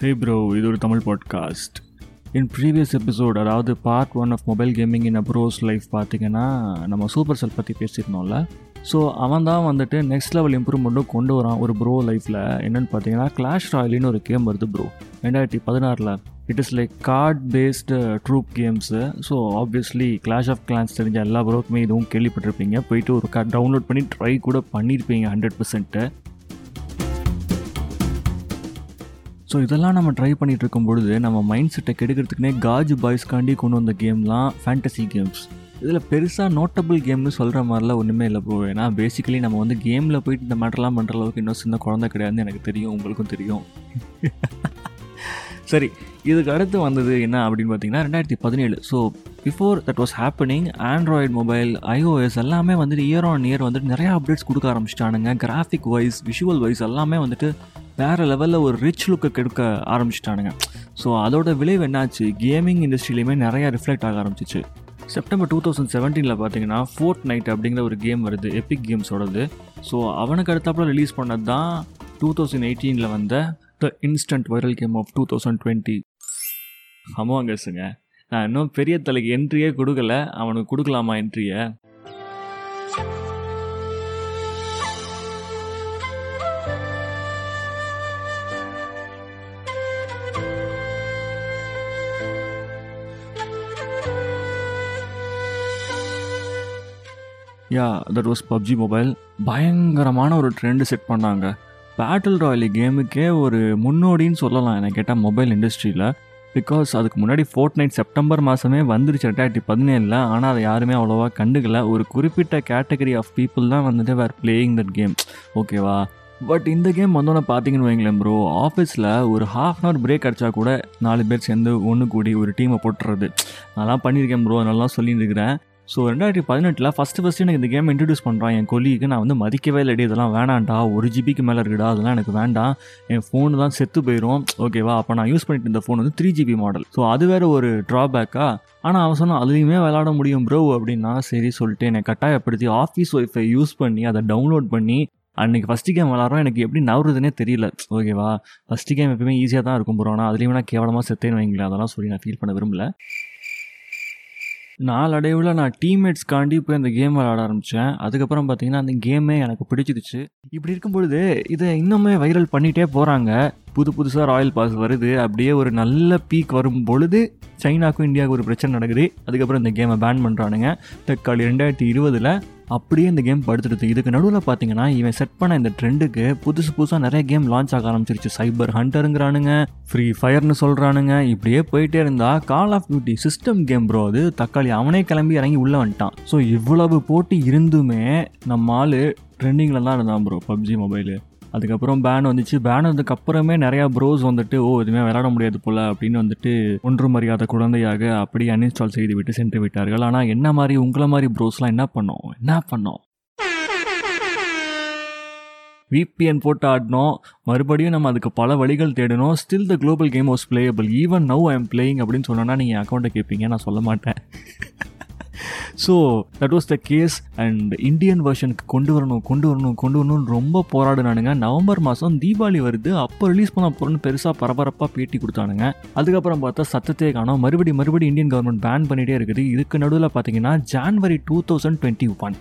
ஹே bro இது ஒரு Tamil podcast in previous episode அதாவது part one of mobile gaming in a bro's life பார்த்தீங்கன்னா நம்ம சூப்பர் செல் பற்றி பேசியிருந்தோம்ல. ஸோ அவன் தான் வந்துட்டு நெக்ஸ்ட் லெவல் இம்ப்ரூவ்மெண்ட்டும் கொண்டு வரான் ஒரு ப்ரோ லைஃப்பில் என்னென்னு பார்த்தீங்கன்னா கிளாஷ் ராயலின்னு ஒரு கேம் வருது ப்ரோ ரெண்டாயிரத்தி பதினாறில். It is like card based troop games so obviously clash of clans தெரிஞ்ச எல்லா ப்ரோக்குமே இதுவும் கேள்விப்பட்டிருப்பீங்க. போயிட்டு ஒரு கார்டு டவுன்லோட் பண்ணி ட்ரை கூட பண்ணியிருப்பீங்க ஹண்ட்ரட் பர்சன்ட்டு ஸோ இதெல்லாம் நம்ம ட்ரை பண்ணிட்டு இருக்கும் பொழுது நம்ம மைண்ட் செட்டை கெடுக்கிறதுக்குனே காஜ் பாய்ஸ்காண்டி கொண்டு வந்த கேம்லாம் ஃபேண்டசி கேம்ஸ் இதில் பெருசாக நோட்டபிள் கேம்னு சொல்கிற மாதிரிலாம் ஒன்றுமே இல்லை ப்ரோ ஏன்னா பேசிக்கலி நம்ம வந்து கேமில் போயிட்டு இந்த மேட்டர்லாம் பண்ணுற அளவுக்கு இன்னும் சின்ன குழந்தை கிடையாதுன்னு எனக்கு தெரியும் உங்களுக்கும் தெரியும். சரி இதுக்கு அடுத்து வந்தது என்ன அப்படின்னு பார்த்தீங்கன்னா ரெண்டாயிரத்தி பதினேழு. So before that was happening android mobile iOS எல்லாமே வந்துட்டு இயர் ஆன் இயர் வந்துட்டு நிறையா அப்டேட்ஸ் கொடுக்க ஆரம்பிச்சிட்டானுங்க. கிராஃபிக் வைஸ் விஷுவல் வைஸ் எல்லாமே வந்துட்டு வேறு லெவலில் ஒரு ரிச் லுக்கை கெடுக்க ஆரம்பிச்சிட்டானுங்க. ஸோ அதோட விளைவு என்னாச்சு? கேமிங் இண்டஸ்ட்ரியிலையுமே நிறையா ரிஃப்ளெக்ட் ஆக ஆரம்பிச்சிச்சு. செப்டம்பர் டூ தௌசண்ட் செவன்டீனில் பார்த்தீங்கன்னா ஃபோர்ட் நைட் அப்படிங்கிற ஒரு கேம் வருது. எபிக் கேம்ஸோடது ஸோ அவனுக்கு அடுத்தாப்புல ரிலீஸ் பண்ணது தான் டூ தௌசண்ட் எயிட்டீனில் வந்த the instant viral game of two thousand twenty அமோங்கஸுங்க நான் இன்னும் பெரிய தலைக்கு என்ட்ரியே கொடுக்கல. அவனுக்கு கொடுக்கலாமா என்ட்ரியை yeah that was PUBG mobile பயங்கரமான ஒரு ட்ரெண்டு செட் பண்ணாங்க. பேட்டில் ராயல் கேமுக்கே ஒரு முன்னோடின்னு சொல்லலாம் என்ன கேட்டால் மொபைல் இண்டஸ்ட்ரியில் பிகாஸ் அதுக்கு முன்னாடி ஃபோர்ட் நைட் செப்டம்பர் மாதமே வந்துருச்சு ரெண்டாயிரத்தி பதினேழில். ஆனால் அதை யாருமே அவ்வளோவா கண்டுக்கல. ஒரு குறிப்பிட்ட கேட்டகரி ஆஃப் பீப்புள் தான் வந்துட்டு வேர் பிளேயிங் தட் கேம் ஓகேவா பட் இந்த கேம் வந்தோன்னே பார்த்தீங்கன்னு வைங்களேன் ப்ரோ ஆஃபீஸில் ஒரு ஹாஃப் அன் ஹவர் பிரேக் அடித்தா கூட நாலு பேர் சேர்ந்து ஒன்று கூடி ஒரு டீமை போட்டுறது. அதெல்லாம் பண்ணியிருக்கேன் ப்ரோ நல்லா சொல்லிட்டு இருக்கிறேன். ஸோ ரெண்டாயிரத்தி பதினெட்டில் ஃபஸ்ட்டு ஃபஸ்ட்டு எனக்கு இந்த கேம் இன்ட்ரடியூஸ் பண்ணுறான் என் கொலிக்கு நான் வந்து மதிக்கவே இல்லடி இதெல்லாம் வேணாண்டா ஒரு ஜிபிக்கு மேலே இருக்குடா அதெல்லாம் எனக்கு வேண்டாம். என் ஃபோனு தான் செத்து போயிடும் ஓகேவா அப்போ நான் யூஸ் பண்ணிட்டு இருந்த ஃபோன் வந்து த்ரீ ஜிபி மாடல் ஸோ அது வேறு ஒரு ட்ராபேக்கா ஆனால் அவன் சொன்னால் அதுலேயுமே விளாட முடியும் ப்ரோ அப்படின்னா சரி சொல்லிட்டு என்னை கட்டாயப்படுத்தி ஆஃபீஸ் ஒய்ஃபை யூஸ் பண்ணி அதை டவுன்லோட் பண்ணி அன்றைக்கி ஃபஸ்ட்டு கேம் விளாட்றோம் எனக்கு எப்படி நவருதுன்னே தெரியல. ஓகேவா ஃபஸ்ட்டு கேம் எப்பவுமே ஈஸியாக தான் இருக்கும் ப்ரோ ஆனால் அதுலேயும் நான் கேவலமாக செத்தேன்னு வைங்களேன். அதெல்லாம் சொல்லி நான் ஃபீல் பண்ண விரும்பல. நாளடைவில் நான் டீம்மேட்ஸ்க்காண்டி போய் அந்த கேம் விளாட ஆரம்பித்தேன் அதுக்கப்புறம் பார்த்தீங்கன்னா அந்த கேமே எனக்கு பிடிச்சிருச்சு. இப்படி இருக்கும்பொழுது இதை இன்னுமே வைரல் பண்ணிகிட்டே போகிறாங்க புது புதுசாக ராயல் பாஸ் வருது. அப்படியே ஒரு நல்ல பீக் வரும் பொழுது சைனாக்கும் இந்தியாவுக்கு ஒரு பிரச்சனை நடக்குது. அதுக்கப்புறம் இந்த கேமை பேன் பண்ணுறானுங்க தக்காளி ரெண்டாயிரத்தி இருபதில் அப்படியே இந்த கேம் படுத்துடுது. இதுக்கு நடுவில் பார்த்தீங்கன்னா இவன் செட் பண்ண இந்த ட்ரெண்டுக்கு புதுசு புதுசாக நிறைய கேம் லான்ச் ஆக ஆரம்பிச்சிருச்சு. சைபர் ஹண்டருங்கிறானுங்க ஃப்ரீ ஃபயர்னு சொல்கிறானுங்க இப்படியே போயிட்டே இருந்தால் call of duty system game bro அது தக்காளி அவனே கிளம்பி இறங்கி உள்ளே வந்துட்டான். ஸோ இவ்வளவு போட்டி இருந்துமே நம்ம ஆள் ட்ரெண்டிங்கில் தான் இருந்தான் ப்ரோ பப்ஜி மொபைலு அதுக்கப்புறம் பேன் வந்துச்சு. பேன் வந்ததுக்கு அப்புறமே நிறையா ப்ரோஸ் வந்துட்டு ஓ இதுவுமே விளையாட முடியாது போல் அப்படின்னு வந்துட்டு ஒன்றும் மரியாத குழந்தையாக அப்படி அன்இன்ஸ்டால் செய்து விட்டு சென்று விட்டார்கள். ஆனால் என்ன மாதிரி உங்களை மாதிரி ப்ரோஸ்லாம் என்ன பண்ணோம்? என்ன பண்ணோம்? விபிஎன் போட்டு ஆடினோம். மறுபடியும் நம்ம அதுக்கு பல வழிகள் தேடணும் still the global game was playable even now I am playing அப்படின்னு சொன்னோன்னா நீங்கள் அக்கௌண்ட்டை கேட்பீங்க நான் சொல்ல மாட்டேன். So that was the case and Indian வெர்ஷனுக்கு கொண்டு வரணும் கொண்டு வரணும் கொண்டு வரணும்னு ரொம்ப போராடினானுங்க. நவம்பர் மாதம் தீபாவளி வருது. அப்போ ரிலீஸ் பண்ண போகிறோன்னு பெருசாக பரபரப்பாக பேட்டி கொடுத்தானுங்க. அதுக்கப்புறம் பார்த்தா சத்தத்தே காணும். மறுபடி மறுபடி இந்தியன் கவர்மெண்ட் பேன் பண்ணிகிட்டே இருக்குது. இதுக்கு நடுவில் பார்த்தீங்கன்னா January two thousand twenty one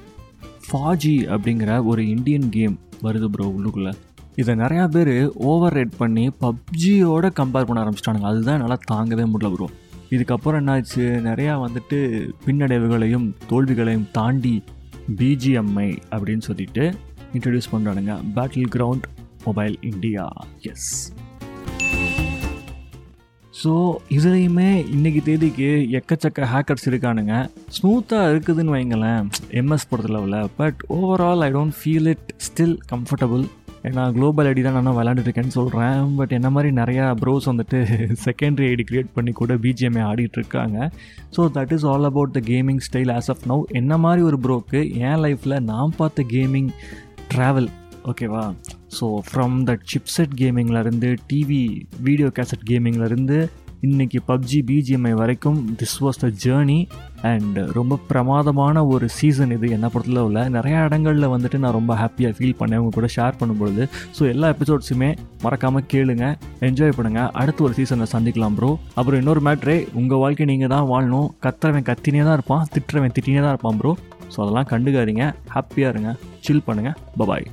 Fauji அப்படிங்கிற ஒரு இந்தியன் கேம் வருது ப்ரோ உள்ளுக்குள்ளே. இதை நிறையா பேர் ஓவர் ரேட் பண்ணி பப்ஜியோட கம்பேர் பண்ண ஆரம்பிச்சிட்டானுங்க. அதுதான் என்னால் தாங்கவே முடியல ப்ரோ இதுக்கப்புறம் என்னாச்சு? நிறையா வந்துட்டு பின்னடைவுகளையும் தோல்விகளையும் தாண்டி பிஜிஎம்ஐ அப்படின்னு சொல்லிட்டு இன்ட்ரடியூஸ் பண்ணுறானுங்க battle ground mobile India S so இதுலேயுமே இன்றைக்கி தேதிக்கு எக்கச்சக்க ஹேக்கர்ஸ் இருக்கானுங்க. ஸ்மூத்தாக இருக்குதுன்னு வைங்களேன். எம்எஸ் பொறுத்த லெவலில் but overall I don't feel it still comfortable ஏன்னா குளோபல் ஐடி தான் நான் விளாண்டுட்ருக்கேன்னு சொல்கிறேன் பட் என்ன மாதிரி நிறையா ப்ரோஸ் வந்துட்டு செகண்டரி ஐடி க்ரியேட் பண்ணி கூட BGMI ஆடிட்டுருக்காங்க so that is all about the gaming style as of now என்ன மாதிரி ஒரு ப்ரோக்கு என் லைஃப்பில் நான் பார்த்த கேமிங் ட்ராவல் ஓகேவா ஸோ ஃப்ரம் த சிப்செட் கேமிங்லேருந்து டிவி வீடியோ கேசட் கேமிங்லேருந்து இன்றைக்கி பப்ஜி பிஜிஎம்ஐ வரைக்கும் this was the journey and ரொம்ப பிரமாதமான ஒரு சீசன் இது என்ன பொறுத்தல உள்ள நிறையா இடங்களில் வந்துட்டு நான் ரொம்ப ஹாப்பியாக ஃபீல் பண்ணேன். உங்கள் கூட ஷேர் பண்ணும்பொழுது ஸோ எல்லா எபிசோட்ஸுமே மறக்காமல் கேளுங்க என்ஜாய் பண்ணுங்கள் அடுத்த ஒரு சீசனில் சந்திக்கலாம் ப்ரோ அப்புறம் இன்னொரு மேட்ரே உங்கள் வாழ்க்கை நீங்கள் தான் வாழணும். கத்துறவன் கத்தினே தான் இருப்பான் திட்டுறவன் திட்டினே தான் இருப்பான் ப்ரோ ஸோ அதெல்லாம் கண்டுக்காதீங்க. ஹாப்பியாக இருங்க சில் பண்ணுங்கள் பபாய்